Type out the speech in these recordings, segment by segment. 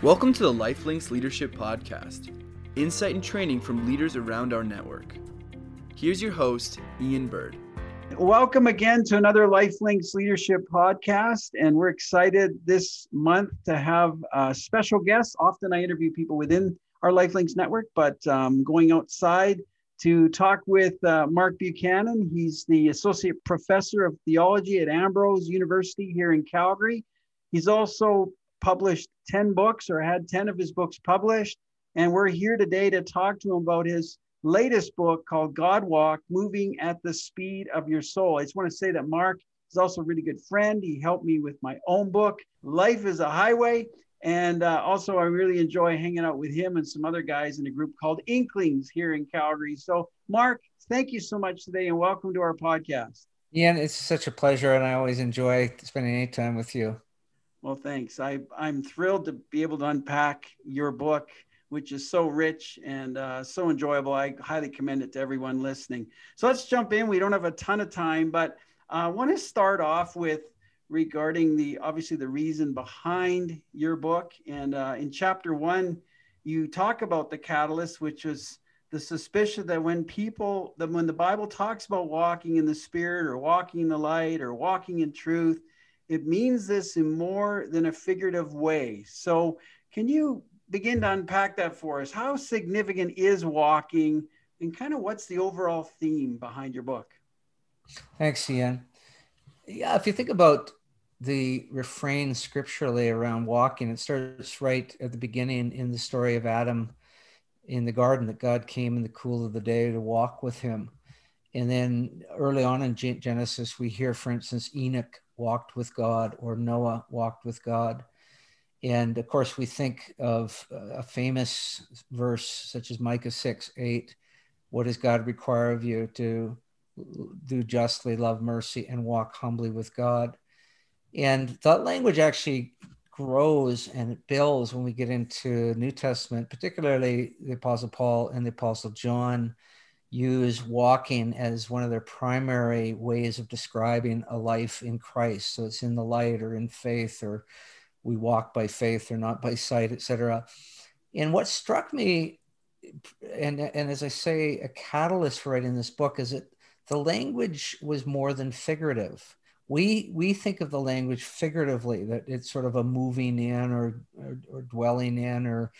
Welcome to the Lifelinks Leadership Podcast, insight and training from leaders around our network. Here's your host, Ian Bird. Welcome again to another Lifelinks Leadership Podcast. And we're excited this month to have a special guests. Often I interview people within our Lifelinks network, but um, going outside to talk with uh, Mark Buchanan. He's the Associate Professor of Theology at Ambrose University here in Calgary. He's also published 10 books or had 10 of his books published. And we're here today to talk to him about his latest book called God Walk Moving at the Speed of Your Soul. I just want to say that Mark is also a really good friend. He helped me with my own book, Life is a Highway. And uh, also, I really enjoy hanging out with him and some other guys in a group called Inklings here in Calgary. So, Mark, thank you so much today and welcome to our podcast. Ian, it's such a pleasure, and I always enjoy spending any time with you. Well, thanks. I, I'm thrilled to be able to unpack your book, which is so rich and uh, so enjoyable. I highly commend it to everyone listening. So let's jump in. We don't have a ton of time, but uh, I want to start off with regarding the obviously the reason behind your book. And uh, in chapter one, you talk about the catalyst, which was the suspicion that when people that when the Bible talks about walking in the Spirit or walking in the light or walking in truth it means this in more than a figurative way. So, can you begin to unpack that for us? How significant is walking, and kind of what's the overall theme behind your book? Thanks, Ian. Yeah, if you think about the refrain scripturally around walking, it starts right at the beginning in the story of Adam in the garden that God came in the cool of the day to walk with him. And then early on in Genesis, we hear, for instance, Enoch walked with God or Noah walked with God. And of course, we think of uh, a famous verse such as Micah 6 8. What does God require of you to do justly, love mercy, and walk humbly with God? And that language actually grows and it builds when we get into New Testament, particularly the Apostle Paul and the Apostle John use walking as one of their primary ways of describing a life in Christ. So it's in the light or in faith, or we walk by faith or not by sight, etc. And what struck me, and, and as I say, a catalyst for writing this book is that the language was more than figurative. We, we think of the language figuratively, that it's sort of a moving in or, or, or dwelling in or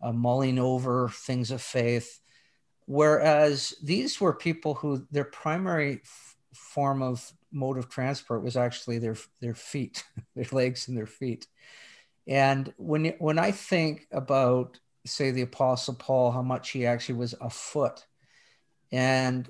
uh, mulling over things of faith Whereas these were people who their primary f- form of mode of transport was actually their their feet, their legs and their feet. And when when I think about say the Apostle Paul, how much he actually was afoot, and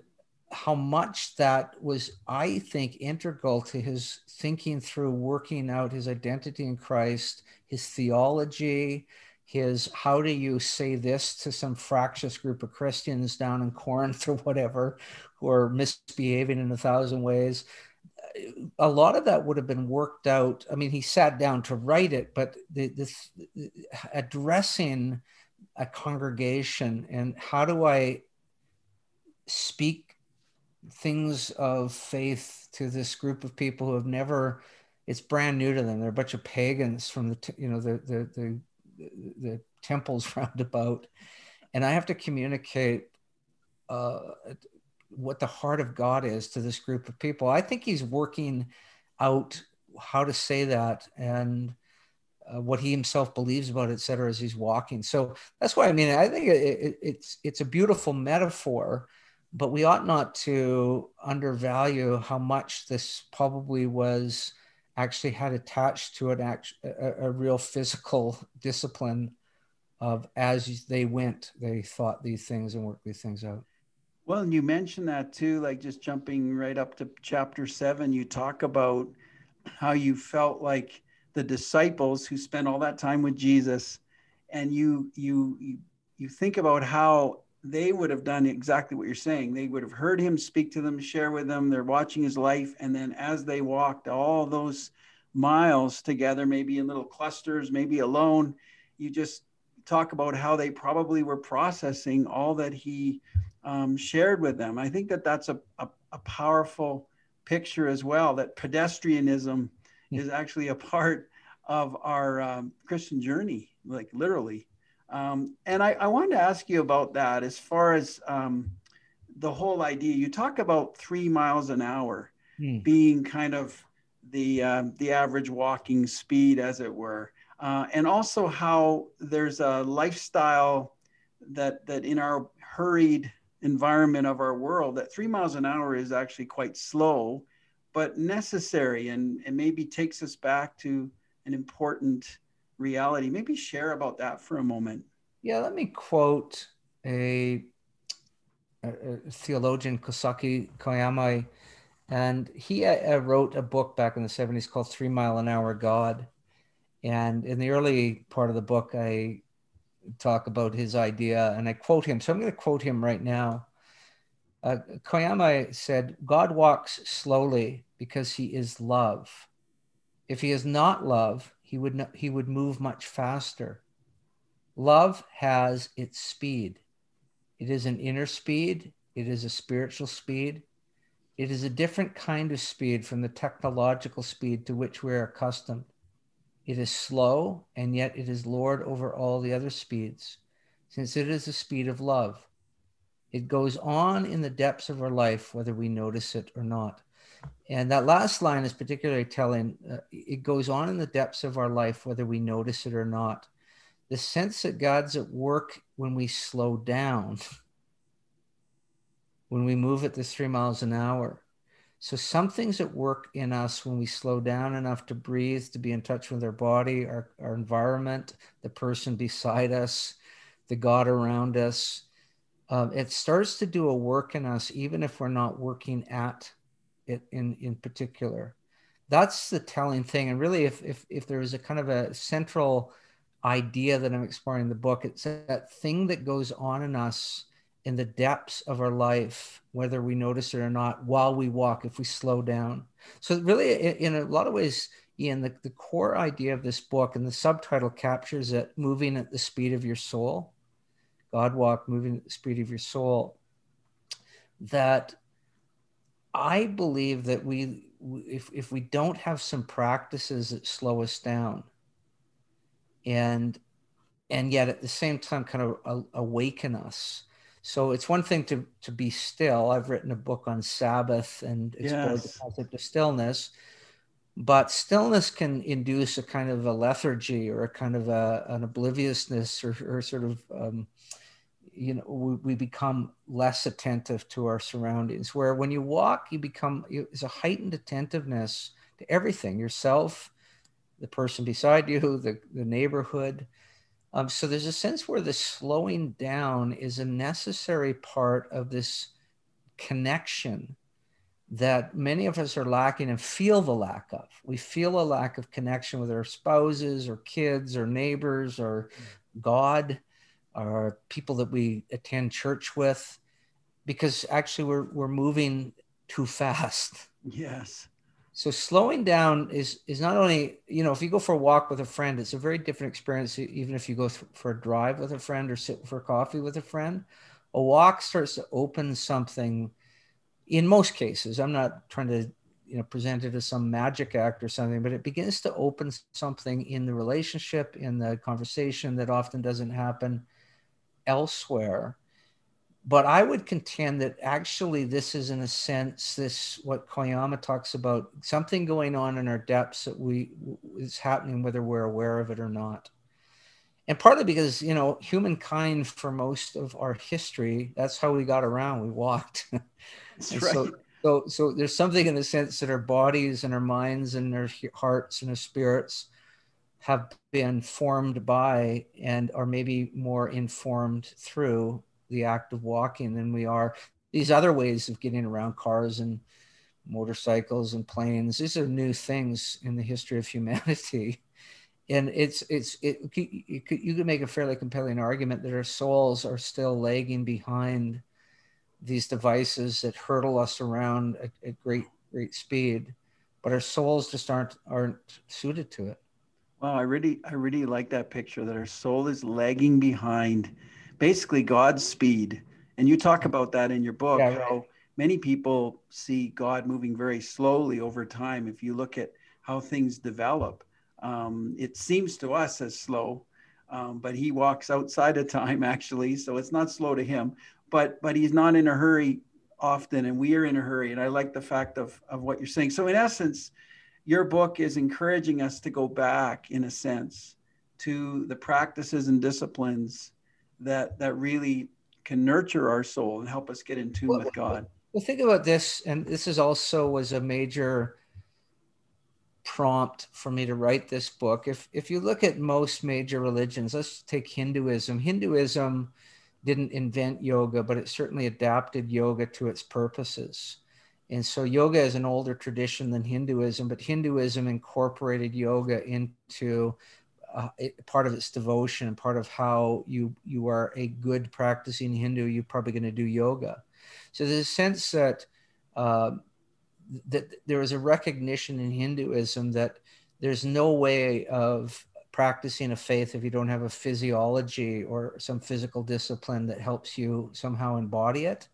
how much that was, I think, integral to his thinking through working out his identity in Christ, his theology, his how do you say this to some fractious group of Christians down in Corinth or whatever who are misbehaving in a thousand ways. Uh, a lot of that would have been worked out. I mean, he sat down to write it, but the, this addressing a congregation and how do I speak things of faith to this group of people who have never it's brand new to them they're a bunch of pagans from the you know the the, the the temples roundabout, and I have to communicate uh, what the heart of God is to this group of people. I think He's working out how to say that and uh, what He Himself believes about, it, et cetera, as He's walking. So that's why I mean I think it, it, it's it's a beautiful metaphor. But we ought not to undervalue how much this probably was actually had attached to it a, a real physical discipline of as they went, they thought these things and worked these things out. Well, and you mentioned that too, like just jumping right up to chapter seven, you talk about how you felt like the disciples who spent all that time with Jesus, and you you you, you think about how they would have done exactly what you're saying. They would have heard him speak to them, share with them. They're watching his life. And then as they walked all those miles together, maybe in little clusters, maybe alone, you just talk about how they probably were processing all that he um, shared with them. I think that that's a, a, a powerful picture as well, that pedestrianism mm-hmm. is actually a part of our um, Christian journey, like literally. Um, and I, I, wanted to ask you about that as far as um, the whole idea. You talk about three miles an hour hmm. being kind of the um, the average walking speed, as it were, uh, and also how there's a lifestyle that that in our hurried environment of our world, that three miles an hour is actually quite slow, but necessary, and and maybe takes us back to an important reality. Maybe share about that for a moment. Yeah, let me quote a, a, a theologian, Kosuke Koyama, and he uh, wrote a book back in the 70s called Three Mile an Hour God. And in the early part of the book, I talk about his idea and I quote him. So I'm going to quote him right now. Uh, Koyama said, God walks slowly because he is love. If he is not love, he would, not, he would move much faster. Love has its speed. It is an inner speed, it is a spiritual speed. It is a different kind of speed from the technological speed to which we're accustomed. It is slow, and yet it is Lord over all the other speeds, since it is the speed of love. It goes on in the depths of our life, whether we notice it or not. And that last line is particularly telling. Uh, it goes on in the depths of our life, whether we notice it or not. The sense that God's at work when we slow down, when we move at the three miles an hour. So something's at work in us when we slow down enough to breathe, to be in touch with our body, our, our environment, the person beside us, the God around us. Um, it starts to do a work in us, even if we're not working at in in particular. That's the telling thing. And really if if, if there is a kind of a central idea that i'm exploring in the book it's that thing that goes on in us in the depths of our life whether we notice it or not while we walk if we slow down. So really in a lot of ways ian the, the core idea of this book and the subtitle captures it moving at the speed of your soul. God walk moving at the speed of your soul. That I believe that we, if, if we don't have some practices that slow us down and, and yet at the same time kind of awaken us. So it's one thing to, to be still. I've written a book on Sabbath and explored yes. the concept of stillness, but stillness can induce a kind of a lethargy or a kind of a, an obliviousness or, or sort of, um, you know we, we, become less attentive to our surroundings where when you walk you become it's a heightened attentiveness to everything yourself the person beside you the, the neighborhood. Um, so there's a sense where the slowing down is a necessary part of this connection that many of us are lacking and feel the lack of. We feel a lack of connection with our spouses or kids or neighbors or God or people that we attend church with, because actually we're, we're moving too fast. Yes. So slowing down is is not only you know if you go for a walk with a friend, it's a very different experience. Even if you go for a drive with a friend or sit for coffee with a friend, a walk starts to open something. In most cases, I'm not trying to you know present it as some magic act or something, but it begins to open something in the relationship, in the conversation that often doesn't happen elsewhere. But I would contend that actually this is, in a sense, this what Koyama talks about something going on in our depths that we is happening whether we're aware of it or not. And partly because you know humankind for most of our history, that's how we got around. We walked. That's right. So, so, so there's something in the sense that our bodies and our minds and our hearts and our spirits have been formed by and are maybe more informed through the act of walking than we are these other ways of getting around cars and motorcycles and planes. These are new things in the history of humanity. And it's it's it, you, could, you could make a fairly compelling argument that our souls are still lagging behind these devices that hurtle us around at, at great great speed but our souls just aren't aren't suited to it Wow, I really, I really like that picture that our soul is lagging behind, basically God's speed. And you talk about that in your book, yeah, right. how many people see God moving very slowly over time. If you look at how things develop, Um, it seems to us as slow, um, but he walks outside of time actually, so it's not slow to him. But but he's not in a hurry often, and we are in a hurry. And I like the fact of of what you're saying. So in essence, your book is encouraging us to go back, in a sense, to the practices and disciplines that that really can nurture our soul and help us get in tune well, with God. Well, think about this, and this is also was a major prompt for me to write this book. If if you look at most major religions, let's take Hinduism. Hinduism didn't invent yoga, but it certainly adapted yoga to its purposes. And so yoga is an older tradition than Hinduism, but Hinduism incorporated yoga into uh, it, part of its devotion, and part of how you you are a good practicing Hindu. You're probably going to do yoga. So there's a sense that uh, that there is a recognition in Hinduism that there's no way of practicing a faith if you don't have a physiology or some physical discipline that helps you somehow embody it.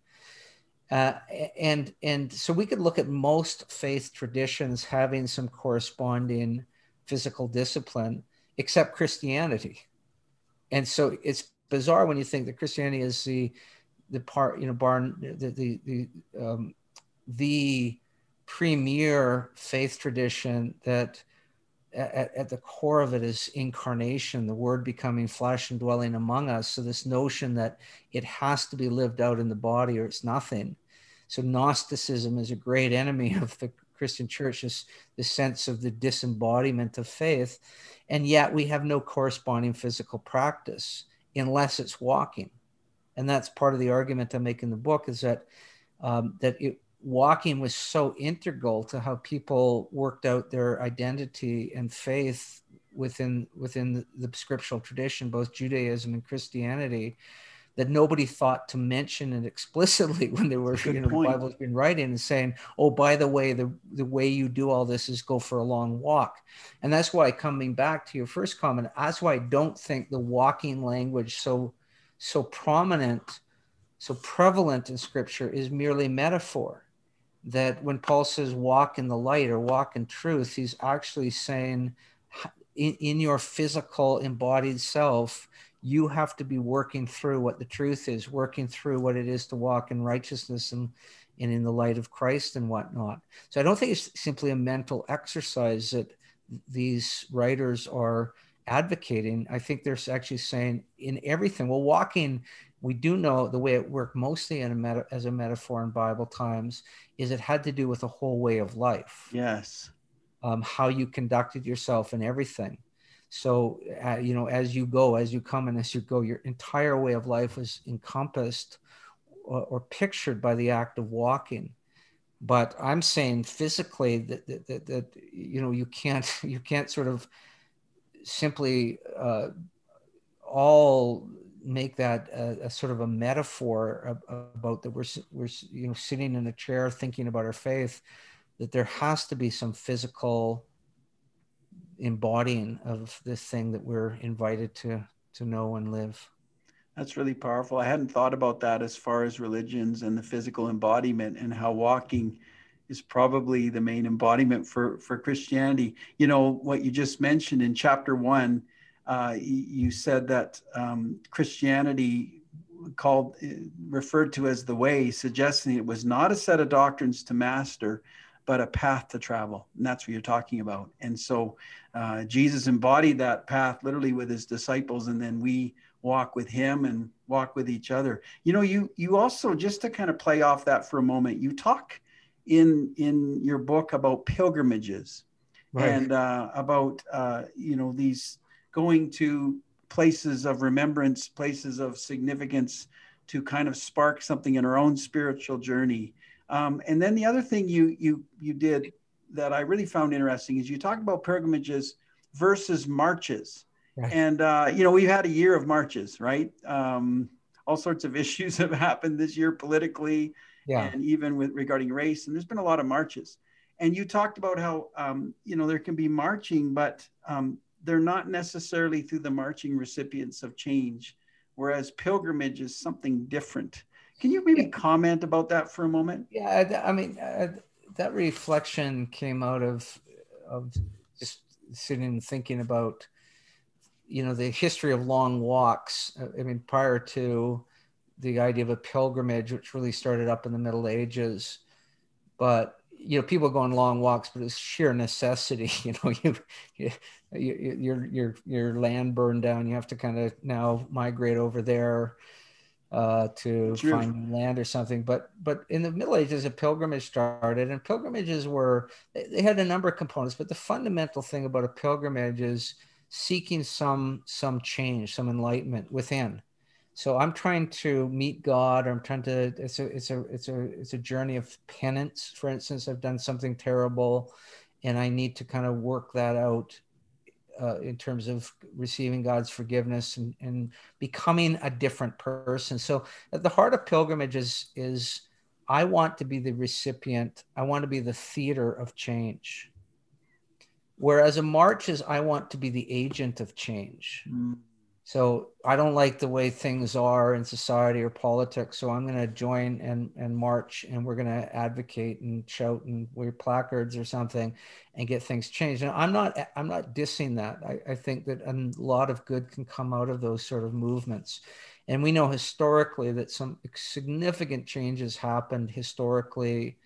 Uh, and and so we could look at most faith traditions having some corresponding physical discipline, except Christianity. And so it's bizarre when you think that Christianity is the the part you know barn the the the, um, the premier faith tradition that at, at, the core of it is incarnation, the word becoming flesh and dwelling among us. So, this notion that it has to be lived out in the body or it's nothing. So, Gnosticism is a great enemy of the Christian church, is the sense of the disembodiment of faith. And yet, we have no corresponding physical practice unless it's walking. And that's part of the argument I make in the book is that. Um, that it, walking was so integral to how people worked out their identity and faith within within the, the scriptural tradition, both Judaism and Christianity, that nobody thought to mention it explicitly when they were, you know, the Bible's been writing and saying, oh, by the way, the, the way you do all this is go for a long walk. And that's why coming back to your first comment, that's why I don't think the walking language so so prominent, so prevalent in scripture is merely metaphor that when Paul says walk in the light or walk in truth, he's actually saying in, in your physical embodied self, you have to be working through what the truth is, working through what it is to walk in righteousness and, and in the light of Christ and whatnot. So I don't think it's simply a mental exercise that these writers are advocating. I think they're actually saying in everything, well, walking we do know the way it worked mostly in a meta, as a metaphor in Bible times is it had to do with a whole way of life. Yes. Um, how you conducted yourself and everything. So, uh, you know, as you go, as you come and as you go, your entire way of life is encompassed or, or pictured by the act of walking. But I'm saying physically that, that, that, that you know, you can't, you can't sort of simply uh, all make that a, a, sort of a metaphor about that we're we're you know sitting in a chair thinking about our faith that there has to be some physical embodying of this thing that we're invited to to know and live that's really powerful i hadn't thought about that as far as religions and the physical embodiment and how walking is probably the main embodiment for for christianity you know what you just mentioned in chapter 1 uh, you said that um, Christianity called referred to as the way, suggesting it was not a set of doctrines to master, but a path to travel. And that's what you're talking about. And so uh, Jesus embodied that path literally with his disciples, and then we walk with him and walk with each other. You know, you you also just to kind of play off that for a moment, you talk in in your book about pilgrimages right. and uh, about uh, you know these going to places of remembrance, places of significance to kind of spark something in our own spiritual journey. Um, and then the other thing you you you did that I really found interesting is you talk about pilgrimages versus marches. Right. And uh, you know we've had a year of marches, right? Um, all sorts of issues have happened this year politically, yeah. and even with regarding race. And there's been a lot of marches. And you talked about how um, you know there can be marching, but um, they're not necessarily through the marching recipients of change, whereas pilgrimage is something different. Can you maybe comment about that for a moment? Yeah, I mean, that reflection came out of of just sitting and thinking about, you know, the history of long walks. I mean, prior to the idea of a pilgrimage, which really started up in the Middle Ages, but you know, people go on long walks, but it's sheer necessity. You know, you, you, you your your your land burned down. You have to kind of now migrate over there uh, to True. find land or something. But but in the Middle Ages, a pilgrimage started, and pilgrimages were they had a number of components. But the fundamental thing about a pilgrimage is seeking some some change, some enlightenment within. So I'm trying to meet God, or I'm trying to. It's a it's a it's a it's a journey of penance. For instance, I've done something terrible, and I need to kind of work that out uh, in terms of receiving God's forgiveness and, and becoming a different person. So at the heart of pilgrimage is, is I want to be the recipient. I want to be the theater of change. Whereas a march is I want to be the agent of change. Mm. So I don't like the way things are in society or politics. So I'm going to join and, and march and we're going to advocate and shout and wear placards or something and get things changed. And I'm not, I'm not dissing that. I, I think that a lot of good can come out of those sort of movements. And we know historically that some significant changes happened historically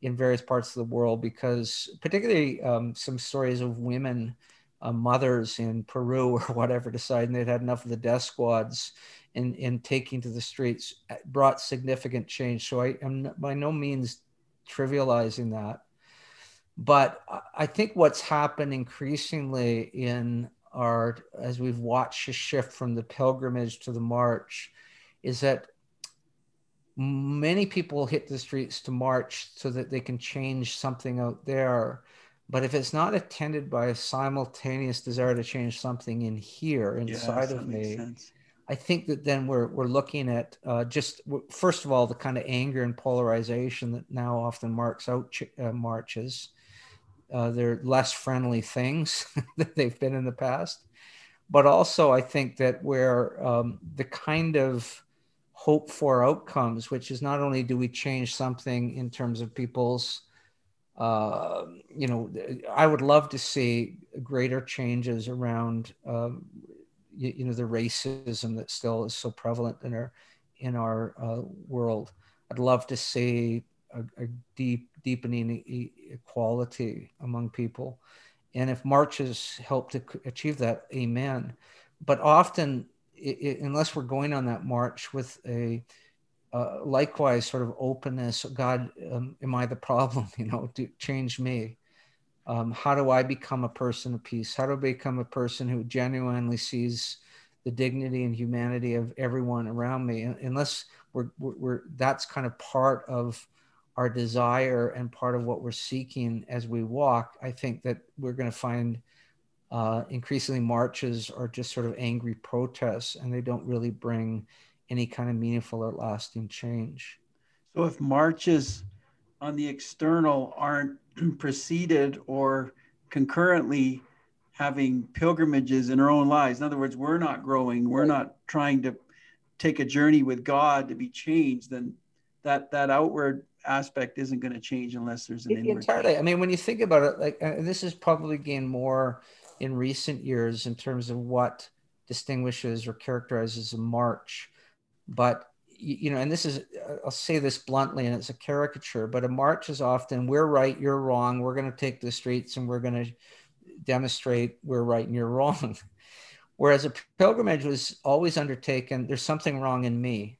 in various parts of the world because particularly um, some stories of women uh, mothers in Peru or whatever deciding they'd had enough of the death squads and, in taking to the streets uh, brought significant change. So I am by no means trivializing that. But I think what's happened increasingly in our, as we've watched a shift from the pilgrimage to the march, is that many people hit the streets to march so that they can change something out there but if it's not attended by a simultaneous desire to change something in here inside of me, I think that then we're we're looking at uh, just first of all the kind of anger and polarization that now often marks out ch- uh, marches. Uh, they're less friendly things that they've been in the past, but also I think that where um, the kind of hope for outcomes, which is not only do we change something in terms of people's uh, you know, I would love to see greater changes around, um, you, you, know, the racism that still is so prevalent in our in our uh, world. I'd love to see a, a deep deepening equality among people, and if marches help to achieve that, amen. But often, it, it, unless we're going on that march with a uh, likewise sort of openness god um, am i the problem? You know change me. Um, how do i become a person of peace? How do i become a person who genuinely sees the dignity and humanity of everyone around me? Unless we're, we're, we're that's kind of part of our desire and part of what we're seeking as we walk i think that we're going to find uh, increasingly marches are just sort of angry protests and they don't really bring any kind of meaningful or lasting change. So if marches on the external aren't preceded or concurrently having pilgrimages in our own lives, in other words, we're not growing, we're not trying to take a journey with God to be changed, then that that outward aspect isn't going to change unless there's an inward. Entirely. Change. I mean, when you think about it, like uh, this has probably gained more in recent years in terms of what distinguishes or characterizes a march but you know, and this is, I'll say this bluntly, and it's a caricature, but a march is often we're right, you're wrong. We're going to take the streets and we're going to demonstrate we're right and you're wrong. Whereas a pilgrimage was always undertaken, there's something wrong in me.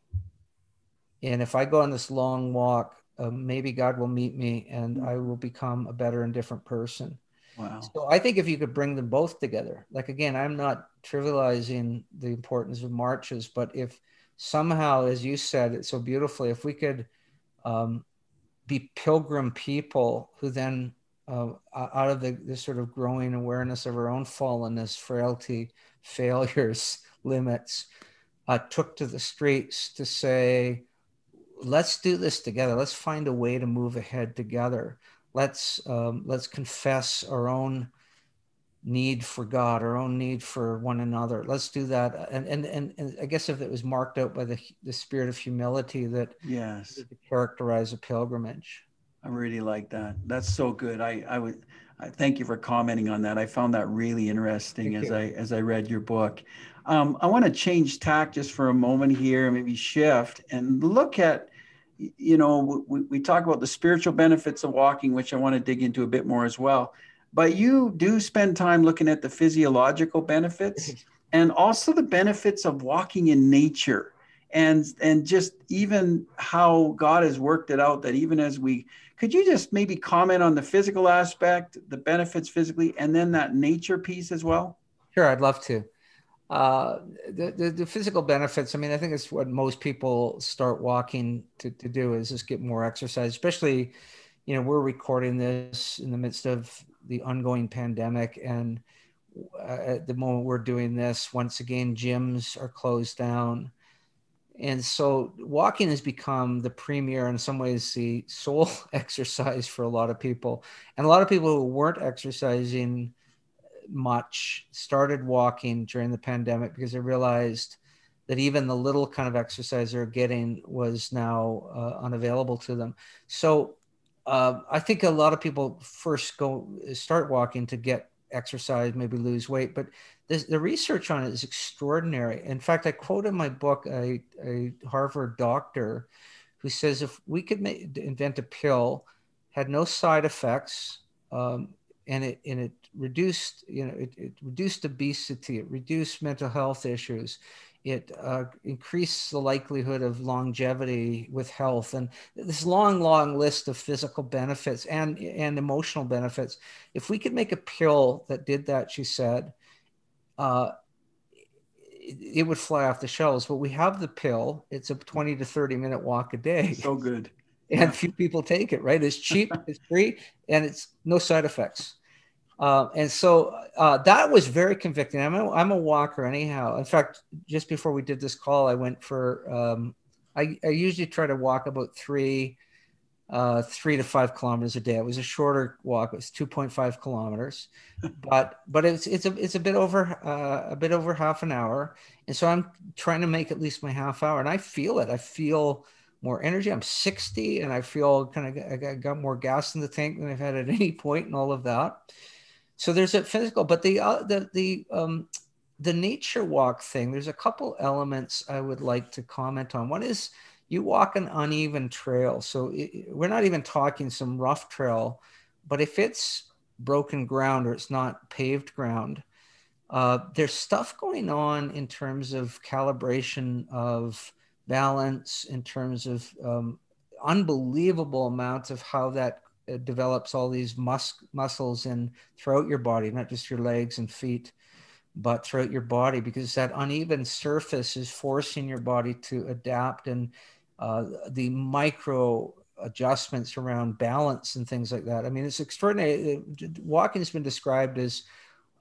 And if I go on this long walk, uh, maybe God will meet me and I will become a better and different person. Wow. So I think if you could bring them both together, like again, I'm not trivializing the importance of marches, but if somehow, as you said it so beautifully, if we could um, be pilgrim people who then, uh, out of the, this sort of growing awareness of our own fallenness, frailty, failures, limits, uh, took to the streets to say, let's do this together. Let's find a way to move ahead together. Let's um, let's confess our own need for God, our own need for one another. Let's do that. And and and, and I guess if it was marked out by the the spirit of humility that yes characterize a pilgrimage. I really like that. That's so good. I I would I thank you for commenting on that. I found that really interesting thank as you. I as I read your book. Um, I want to change tack just for a moment here, maybe shift and look at, you know, we, we talk about the spiritual benefits of walking, which I want to dig into a bit more as well. But you do spend time looking at the physiological benefits and also the benefits of walking in nature and and just even how God has worked it out that even as we could you just maybe comment on the physical aspect, the benefits physically, and then that nature piece as well? Sure, I'd love to. Uh, the, the, the physical benefits. I mean, I think it's what most people start walking to, to do is just get more exercise. Especially, you know, we're recording this in the midst of the ongoing pandemic, and uh, at the moment we're doing this, once again, gyms are closed down. And so walking has become the premier in some ways the sole exercise for a lot of people. And a lot of people who weren't exercising much started walking during the pandemic because they realized that even the little kind of exercise they're getting was now uh, unavailable to them. So uh, i think a lot of people first go start walking to get exercise maybe lose weight but this, the research on it is extraordinary. In fact, I quote in my book a, a Harvard doctor who says if we could invent a pill, had no side effects, um, and it and it reduced you know it, it, reduced obesity, it reduced mental health issues, it uh, increased the likelihood of longevity with health, and this long, long list of physical benefits and and emotional benefits. If we could make a pill that did that, she said uh, it, it would fly off the shelves. But we have the pill. It's a 20 to 30 minute walk a day. So good. And few people take it, right? It's cheap, it's free, and it's no side effects. Uh, and so uh, that was very convicting. I'm a, I'm a walker anyhow. In fact, just before we did this call, I went for, um, I, I usually try to walk about three uh, three to five kilometers a day. It was a shorter walk. It was 2.5 kilometers, but but it's it's a it's a bit over uh, a bit over half an hour. And so I'm trying to make at least my half hour, and I feel it. I feel more energy. I'm 60, and I feel kind of I got, got more gas in the tank than I've had at any point, and all of that. So there's a physical, but the uh, the the um, the nature walk thing. There's a couple elements I would like to comment on. One is you walk an uneven trail. So it, we're not even talking some rough trail, but if it's broken ground or it's not paved ground, uh, there's stuff going on in terms of calibration of balance, in terms of um, unbelievable amounts of how that develops all these mus- muscles in throughout your body, not just your legs and feet but throughout your body because that uneven surface is forcing your body to adapt and uh, the micro adjustments around balance and things like that. I mean, it's extraordinary. Walking has been described as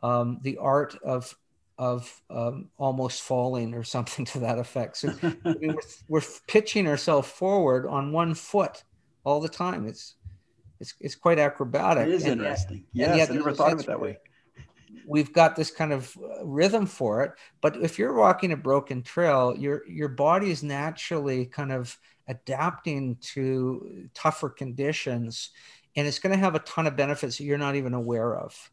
um, the art of of um, almost falling or something to that effect. So I mean, we're, we're pitching ourselves forward on one foot all the time. It's it's it's quite acrobatic. It is and interesting. Yet, yes, I never thought of it that way we've got this kind of uh, rhythm for it. But if you're walking a broken trail, your your body is naturally kind of adapting to tougher conditions, and it's going to have a ton of benefits that you're not even aware of.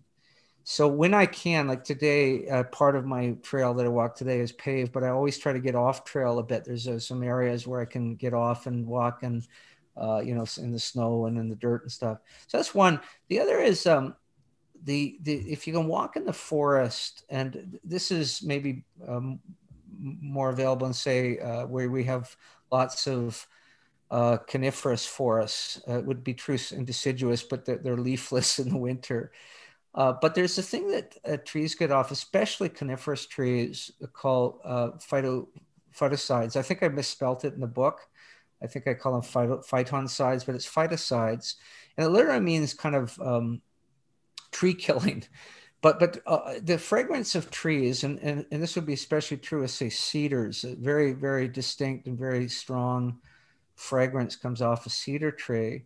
So when I can, like today, uh, part of my trail that I walk today is paved, but I always try to get off trail a bit. There's uh, some areas where I can get off and walk and, uh, you know, in the snow and in the dirt and stuff. So that's one. The other is um, the, the if you can walk in the forest, and this is maybe um, more available in say uh, where we have lots of uh, coniferous forests. Uh, it would be true in deciduous, but they're, they're leafless in the winter. Uh, but there's a thing that uh, trees get off, especially coniferous trees, called phyto, phytosides. I think I misspelt it in the book. I think I call them phyto, phytoncides, but it's phytosides. And it literally means kind of um, tree killing. But but uh, the fragrance of trees, and, and, and this would be especially true of say cedars, a very very distinct and very strong fragrance comes off a cedar tree.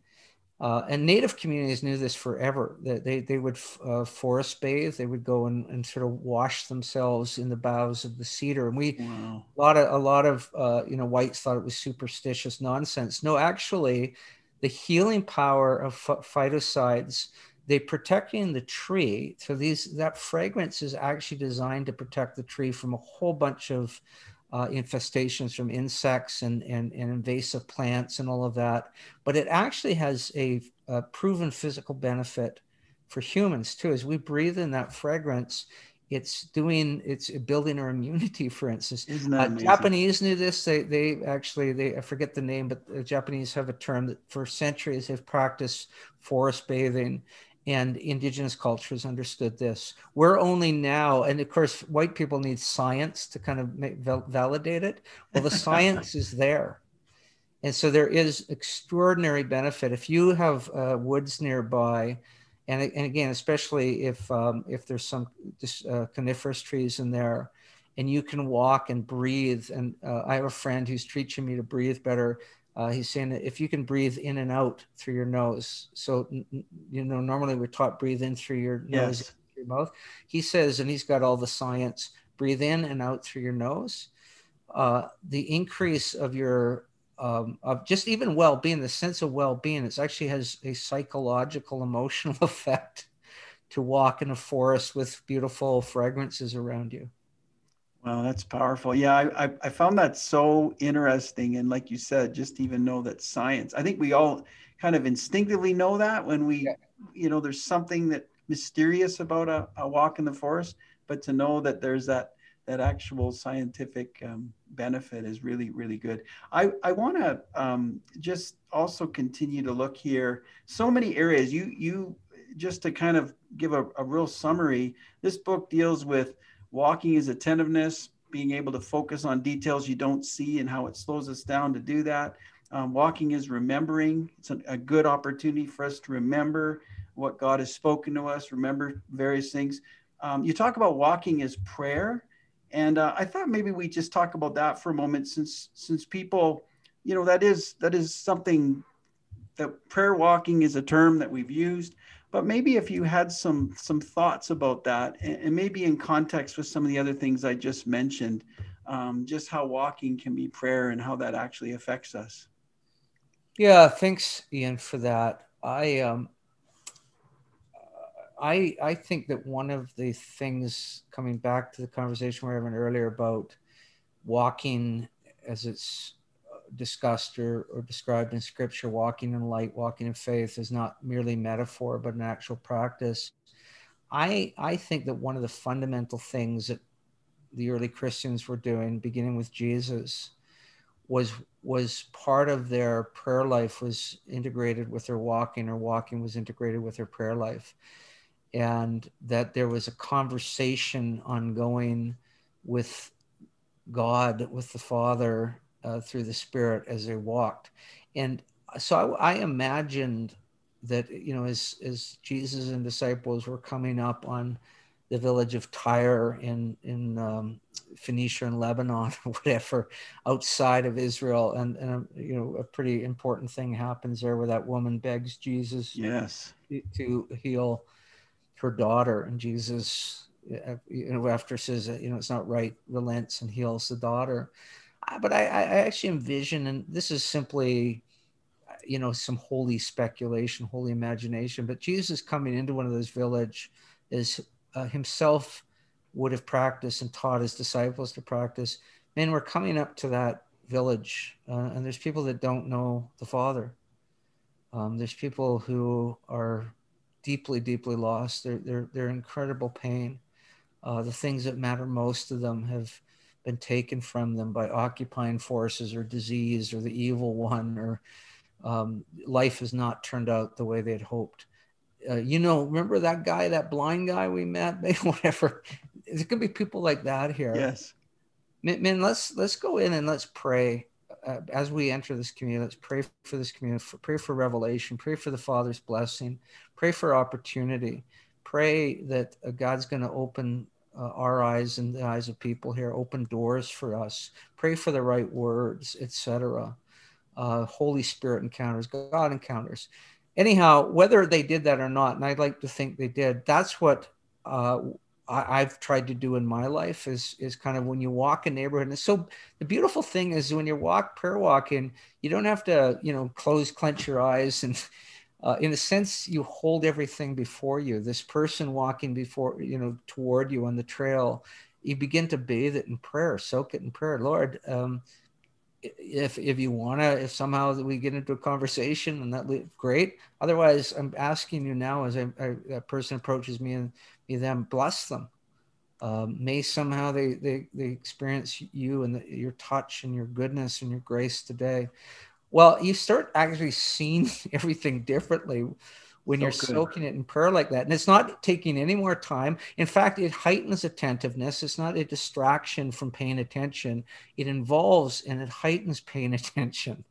Uh, and native communities knew this forever. That they, they would uh, forest bathe. They would go and, and sort of wash themselves in the boughs of the cedar. And we wow. a lot of a lot of uh, you know whites thought it was superstitious nonsense. No, actually, the healing power of phytosides they protecting the tree. So these that fragrance is actually designed to protect the tree from a whole bunch of uh, infestations from insects and, and, and invasive plants and all of that. But it actually has a, a proven physical benefit for humans too. As we breathe in that fragrance, it's doing it's building our immunity for instance uh, japanese knew this they they actually they i forget the name but the japanese have a term that for centuries have practiced forest bathing and indigenous cultures understood this we're only now and of course white people need science to kind of make, validate it well the science is there and so there is extraordinary benefit if you have uh, woods nearby and, and again, especially if um, if there's some uh, coniferous trees in there, and you can walk and breathe. And uh, I have a friend who's teaching me to breathe better. Uh, he's saying that if you can breathe in and out through your nose, so you know normally we're taught breathe in through your nose, yes. your mouth. He says, and he's got all the science. Breathe in and out through your nose. Uh, the increase of your um, of just even well-being the sense of well-being it actually has a psychological emotional effect to walk in a forest with beautiful fragrances around you wow that's powerful. Yeah I, I, I found that so interesting and like you said just even know that science i think we all kind of instinctively know that when we yeah. you know there's something that mysterious about a, a walk in the forest but to know that there's that that actual scientific um, benefit is really really good. I i want to um, just also continue to look here. So many areas you you just to kind of give a, a real summary this book deals with walking is attentiveness being able to focus on details you don't see and how it slows us down to do that. Um, walking is remembering. It's a, a good opportunity for us to remember what god has spoken to us remember various things. Um, you talk about walking as prayer and uh, I thought maybe we just talk about that for a moment, since since people, you know, that is that is something that prayer walking is a term that we've used. But maybe if you had some some thoughts about that, and, and maybe in context with some of the other things I just mentioned, um, just how walking can be prayer and how that actually affects us. Yeah, thanks, Ian, for that. I um, I I think that one of the things coming back to the conversation we were having earlier about walking as it's discussed or, or described in scripture, walking in light, walking in faith is not merely metaphor, but an actual practice. I I think that one of the fundamental things that the early Christians were doing, beginning with Jesus, was was part of their prayer life was integrated with their walking, or walking was integrated with their prayer life and that there was a conversation ongoing with God, with the Father uh, through the Spirit as they walked. And so I, I, imagined that, you know, as, as Jesus and disciples were coming up on the village of Tyre in, in um, Phoenicia and Lebanon or whatever outside of Israel. And, and, you know, a pretty important thing happens there where that woman begs Jesus yes. to, to heal her daughter and jesus uh, you know after says that you know it's not right relents and heals the daughter but I, I actually envision and this is simply you know some holy speculation holy imagination but jesus coming into one of those village is uh, himself would have practiced and taught his disciples to practice man we're coming up to that village uh, and there's people that don't know the father um, there's people who are deeply, deeply lost. They're, they're, they're incredible pain. Uh, the things that matter most to them have been taken from them by occupying forces or disease or the evil one, or um, life has not turned out the way they had hoped. Uh, you know, remember that guy, that blind guy we met, whatever. There could be people like that here. Yes. Man, man let's let's go in and let's pray uh, as we enter this community, let's pray for this community, for, pray for revelation, pray for the Father's blessing, pray for opportunity, pray that uh, God's going to open uh, our eyes and the eyes of people here, open doors for us, pray for the right words, etc. Uh, Holy Spirit encounters, God encounters. Anyhow, whether they did that or not, and I'd like to think they did, that's what uh, I, have tried to do in my life is is kind of when you walk a neighborhood. And so the beautiful thing is when you walk prayer walking, you don't have to you know close, clench your eyes, and uh, in a sense, you hold everything before you. This person walking before, you know, toward you on the trail, you begin to bathe it in prayer, soak it in prayer. Lord, um, if if you want to, if somehow we get into a conversation and that great. Otherwise, I'm asking you now, as a person approaches me and me them bless them. Um, may somehow they, they they experience you and the, your touch and your goodness and your grace today. Well, you start actually seeing everything differently when so you're good. soaking it in prayer like that. And it's not taking any more time. In fact, it heightens attentiveness. It's not a distraction from paying attention. It involves and it heightens paying attention.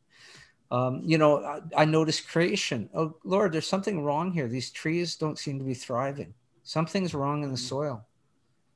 Um, you know, I, I notice creation. Oh, Lord, there's something wrong here. These trees don't seem to be thriving. Something's wrong in the mm. soil.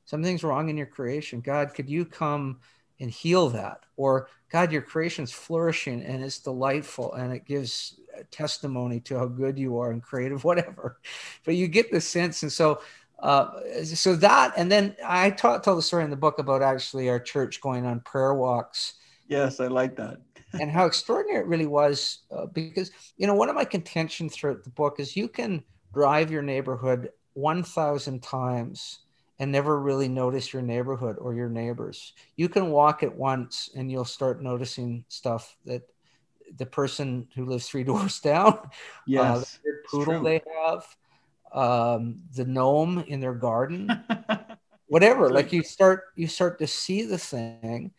Something's wrong in your creation. God, could you come and heal that. Or God, your creation's flourishing and it's delightful and it gives testimony to how good you are and creative, whatever. But you get the sense. And so, uh, so that, and then I taught, tell the story in the book about actually our church going on prayer walks. Yes, I like that. and how extraordinary it really was uh, because, you know, one of my contention throughout the book is you can drive your neighborhood 1,000 times and never really notice your neighborhood or your neighbors. You can walk it once and you'll start noticing stuff that the person who lives three doors down, uh, yes, uh, the poodle they have, um, the gnome in their garden, whatever. Like you start, you start to see the thing.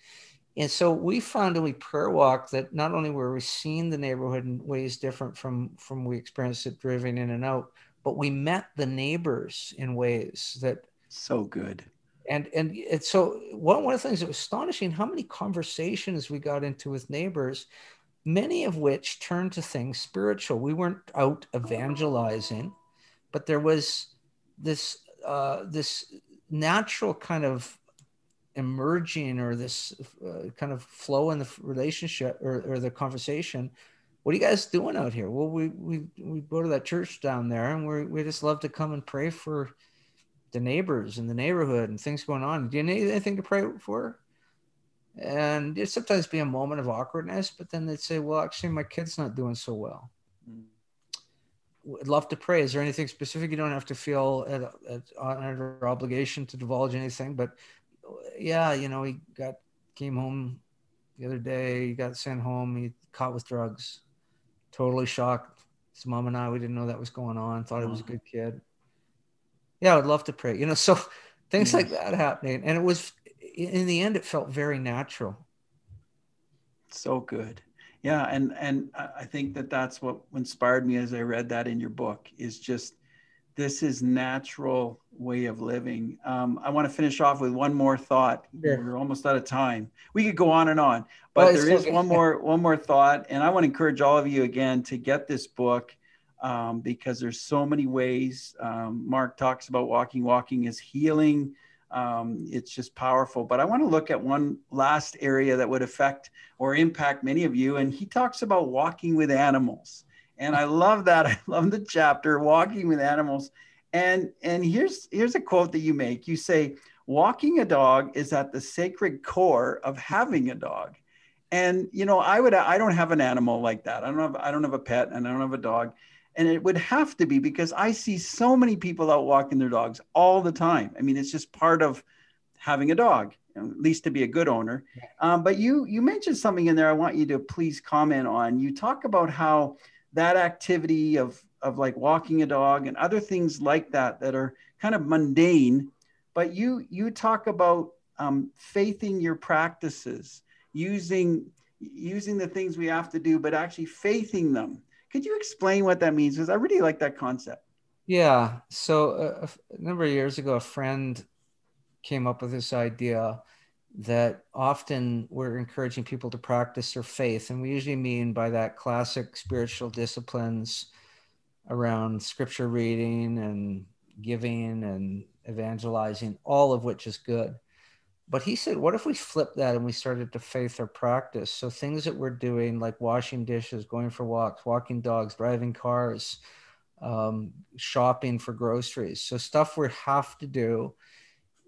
And so we found when we prayer walk that not only were we seeing the neighborhood in ways different from from we experienced it driving in and out, but we met the neighbors in ways that so good. And and it's so one one of the things that was astonishing how many conversations we got into with neighbors, many of which turned to things spiritual. We weren't out evangelizing, but there was this uh, this natural kind of emerging or this uh, kind of flow in the relationship or, or the conversation what are you guys doing out here well we we, we go to that church down there and we we just love to come and pray for the neighbors in the neighborhood and things going on. Do you need anything to pray for? And it sometimes be a moment of awkwardness, but then they'd say, "Well, actually, my kid's not doing so well." Mm. I'd love to pray. Is there anything specific? You don't have to feel at, at, under obligation to divulge anything, but yeah, you know, he got came home the other day. He got sent home. He caught with drugs. Totally shocked. His mom and I, we didn't know that was going on. Thought he was a good kid yeah, I would love to pray. You know, so things like that happening. And it was, in the end, it felt very natural. So good. Yeah. And, and I think that that's what inspired me as I read that in your book is just, this is natural way of living. Um, I want to finish off with one more thought. We're almost out of time. We could go on and on, but well, there is okay. one more one more thought, and I want to encourage all of you again to get this book um, because there's so many ways. Um, Mark talks about walking. Walking is healing. Um, it's just powerful. But I want to look at one last area that would affect or impact many of you. And he talks about walking with animals. And I love that. I love the chapter, walking with animals. And and here's here's a quote that you make. You say, walking a dog is at the sacred core of having a dog. And you know, I would I don't have an animal like that. I don't have I don't have a pet and I don't have a dog and it would have to be because I see so many people out walking their dogs all the time. I mean, it's just part of having a dog, at least to be a good owner. Um, but you you mentioned something in there. I want you to please comment on. You talk about how that activity of of like walking a dog and other things like that that are kind of mundane, but you you talk about um, faithing your practices, using using the things we have to do, but actually faithing them could you explain what that means? Because I really like that concept. Yeah. So uh, a number of years ago, a friend came up with this idea that often we're encouraging people to practice their faith. And we usually mean by that classic spiritual disciplines around scripture reading and giving and evangelizing, all of which is good. But he said, what if we flip that and we started to faith or practice? So things that we're doing, like washing dishes, going for walks, walking dogs, driving cars, um, shopping for groceries. So stuff we have to do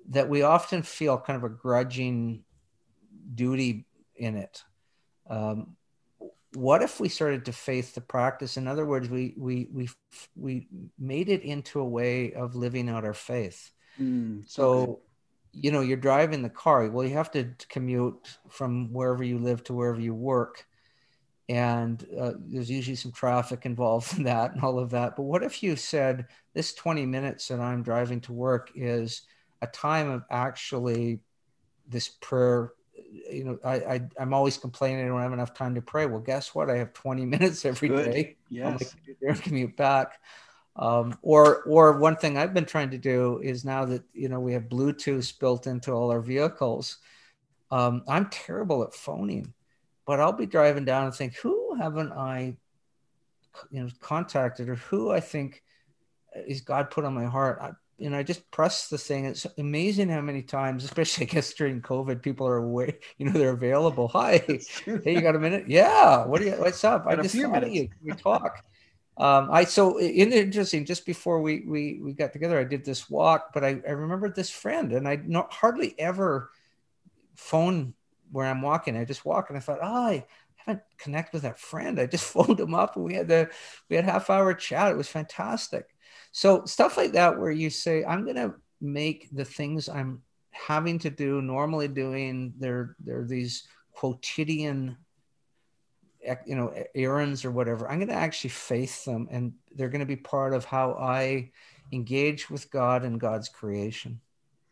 that we often feel kind of a grudging duty in it. Um, what if we started to faith the practice? In other words, we we we we made it into a way of living out our faith. Mm, so, you know, you're driving the car. Well, you have to commute from wherever you live to wherever you work, and uh, there's usually some traffic involved in that and all of that. But what if you said this 20 minutes that I'm driving to work is a time of actually this prayer you know, I, I am always complaining I don't have enough time to pray. Well, guess what? I have 20 minutes every Good. day. Yes. There commute back. Um, or or one thing I've been trying to do is now that you know we have Bluetooth built into all our vehicles. Um, I'm terrible at phoning, but I'll be driving down and think, who haven't I, you know, contacted or who I think is God put on my heart? I, you know, I just press the thing. It's amazing how many times, especially I guess during COVID, people are away, you know, they're available. Hi, hey, you got a minute? Yeah. What do you, what's up? I just thought of you. Can We talk. Um, I, so interesting, just before we, we, we got together, I did this walk, but I, I remembered this friend and I not hardly ever phone where I'm walking. I just walk and I thought, oh, I haven't connected with that friend. I just phoned him up and we had the, we had half hour chat. It was fantastic. So stuff like that, where you say, I'm to make the things I'm having to do, normally doing, there are these quotidian, you know, errands or whatever. I'm going to actually faith them, and they're going to be part of how I engage with God and God's creation.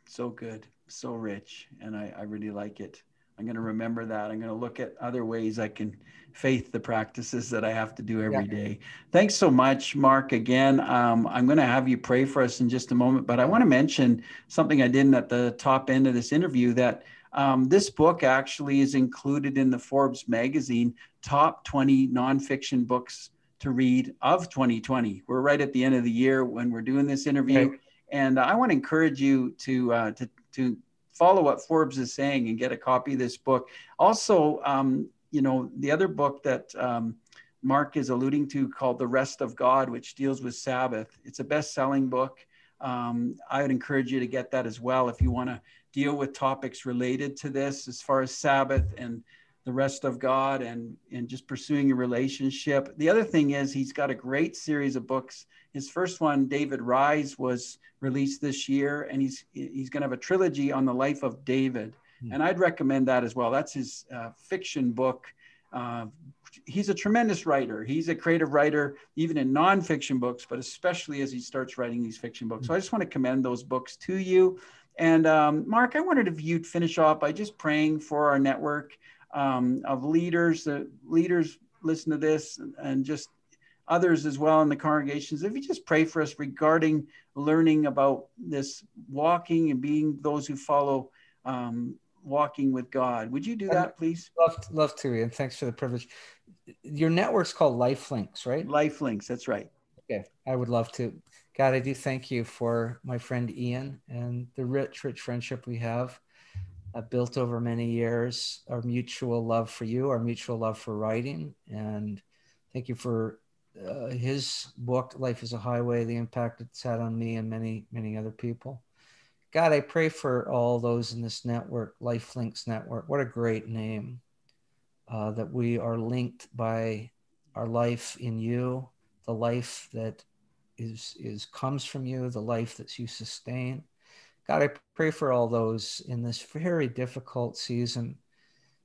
So good, so rich, and I, I really like it. I'm going to remember that. I'm going to look at other ways I can faith the practices that I have to do every yeah. day. Thanks so much, Mark. Again, um, I'm going to have you pray for us in just a moment, but I want to mention something I didn't at the top end of this interview that um, this book actually is included in the Forbes magazine top 20 nonfiction books to read of 2020. We're right at the end of the year when we're doing this interview, and I want to encourage you to uh, to to follow what Forbes is saying and get a copy of this book. Also, um, you know, the other book that um, Mark is alluding to called The Rest of God, which deals with Sabbath. It's a best selling book. Um, I would encourage you to get that as well if you want to deal with topics related to this as far as Sabbath and the rest of God and, and just pursuing a relationship. The other thing is, he's got a great series of books. His first one, David Rise, was released this year, and he's he's going to have a trilogy on the life of David, mm. and I'd recommend that as well. That's his uh, fiction book. Uh, he's a tremendous writer. He's a creative writer, even in nonfiction books, but especially as he starts writing these fiction books. So I just want to commend those books to you. And um, Mark, I wondered if you'd finish off by just praying for our network um, of leaders. The leaders listen to this and just others as well in the congregations. If you just pray for us regarding learning about this walking and being those who follow um, walking with God. Would you do that, please? Love, love to, and thanks for the privilege. Your network's called Lifelinks, right? Lifelinks, that's right. Okay, I would love to. God, I do thank you for my friend Ian and the rich, rich friendship we have uh, built over many years, our mutual love for you, our mutual love for writing. And thank you for uh, his book, Life is a Highway, the impact it's had on me and many, many other people. God, I pray for all those in this network, Lifelinks Network. What a great name uh, that we are linked by our life in you, the life that is, is comes from you, the life that you sustain. God, I pray for all those in this very difficult season.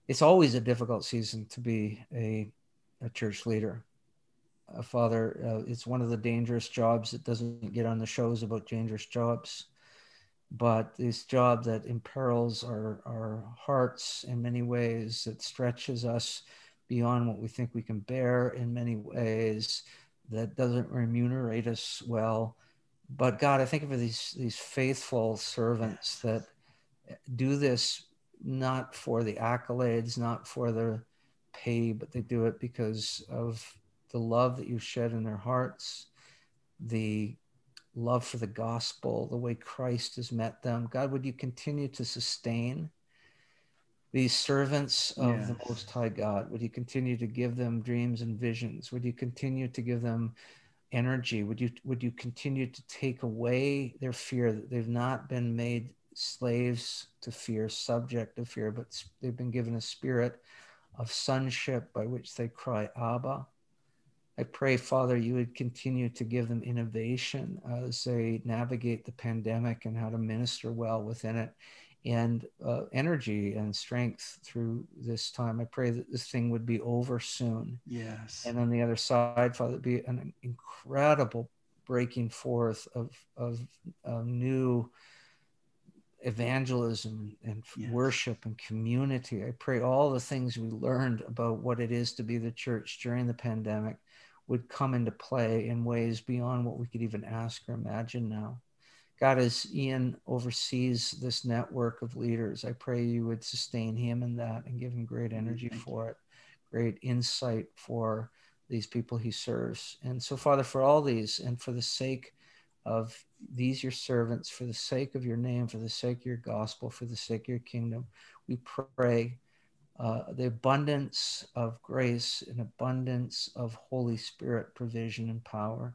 It's always a difficult season to be a, a church leader. Uh, Father, uh, it's one of the dangerous jobs that doesn't get on the shows about dangerous jobs, but this job that imperils our, our hearts in many ways, that stretches us beyond what we think we can bear in many ways, that doesn't remunerate us well but God, I think of these these faithful servants that do this not for the accolades, not for the pay, but they do it because of the love that you shed in their hearts, the love for the gospel, the way Christ has met them. God, would you continue to sustain these servants of yes. the Most High God? Would you continue to give them dreams and visions? Would you continue to give them energy? Would you would you continue to take away their fear that they've not been made slaves to fear, subject to fear, but they've been given a spirit of sonship by which they cry, Abba. I pray, Father, you would continue to give them innovation as they navigate the pandemic and how to minister well within it and uh, energy and strength through this time. I pray that this thing would be over soon. Yes. And on the other side, Father, be an incredible breaking forth of, of, of new evangelism and yes. worship and community. I pray all the things we learned about what it is to be the church during the pandemic would come into play in ways beyond what we could even ask or imagine now. God, as Ian oversees this network of leaders, I pray you would sustain him in that and give him great energy Thank for it, great insight for these people he serves. And so, Father, for all these and for the sake of these your servants, for the sake of your name, for the sake of your gospel, for the sake of your kingdom, we pray uh, the abundance of grace and abundance of Holy Spirit provision and power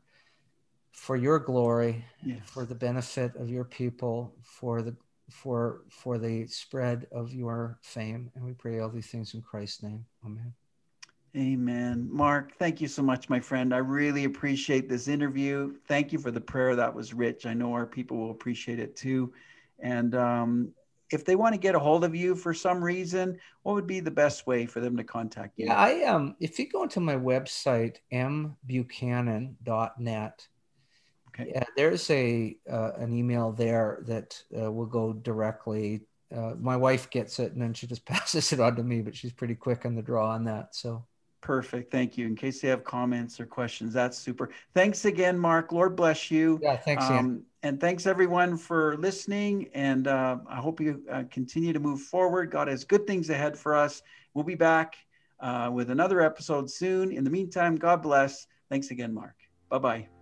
for your glory, yes. for the benefit of your people, for the for for the spread of your fame. And we pray all these things in Christ's name. Amen. Amen. Mark, thank you so much, my friend. I really appreciate this interview. Thank you for the prayer. That was rich. I know our people will appreciate it too. And um, if they want to get a hold of you for some reason, what would be the best way for them to contact you? Yeah, I um if you go to my website, mbuchanan.net, okay. yeah, there's a uh, an email there that uh, will go directly. Uh, my wife gets it and then she just passes it on to me, but she's pretty quick on the draw on that. So Perfect. Thank you. In case they have comments or questions, that's super. Thanks again, Mark. Lord bless you. Yeah, thanks. Um, and thanks everyone for listening. And uh, I hope you uh, continue to move forward. God has good things ahead for us. We'll be back uh, with another episode soon. In the meantime, God bless. Thanks again, Mark. Bye bye.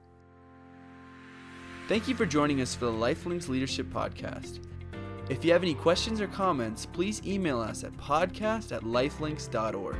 Thank you for joining us for the Lifelinks Leadership Podcast. If you have any questions or comments, please email us at podcast at lifelinks.org.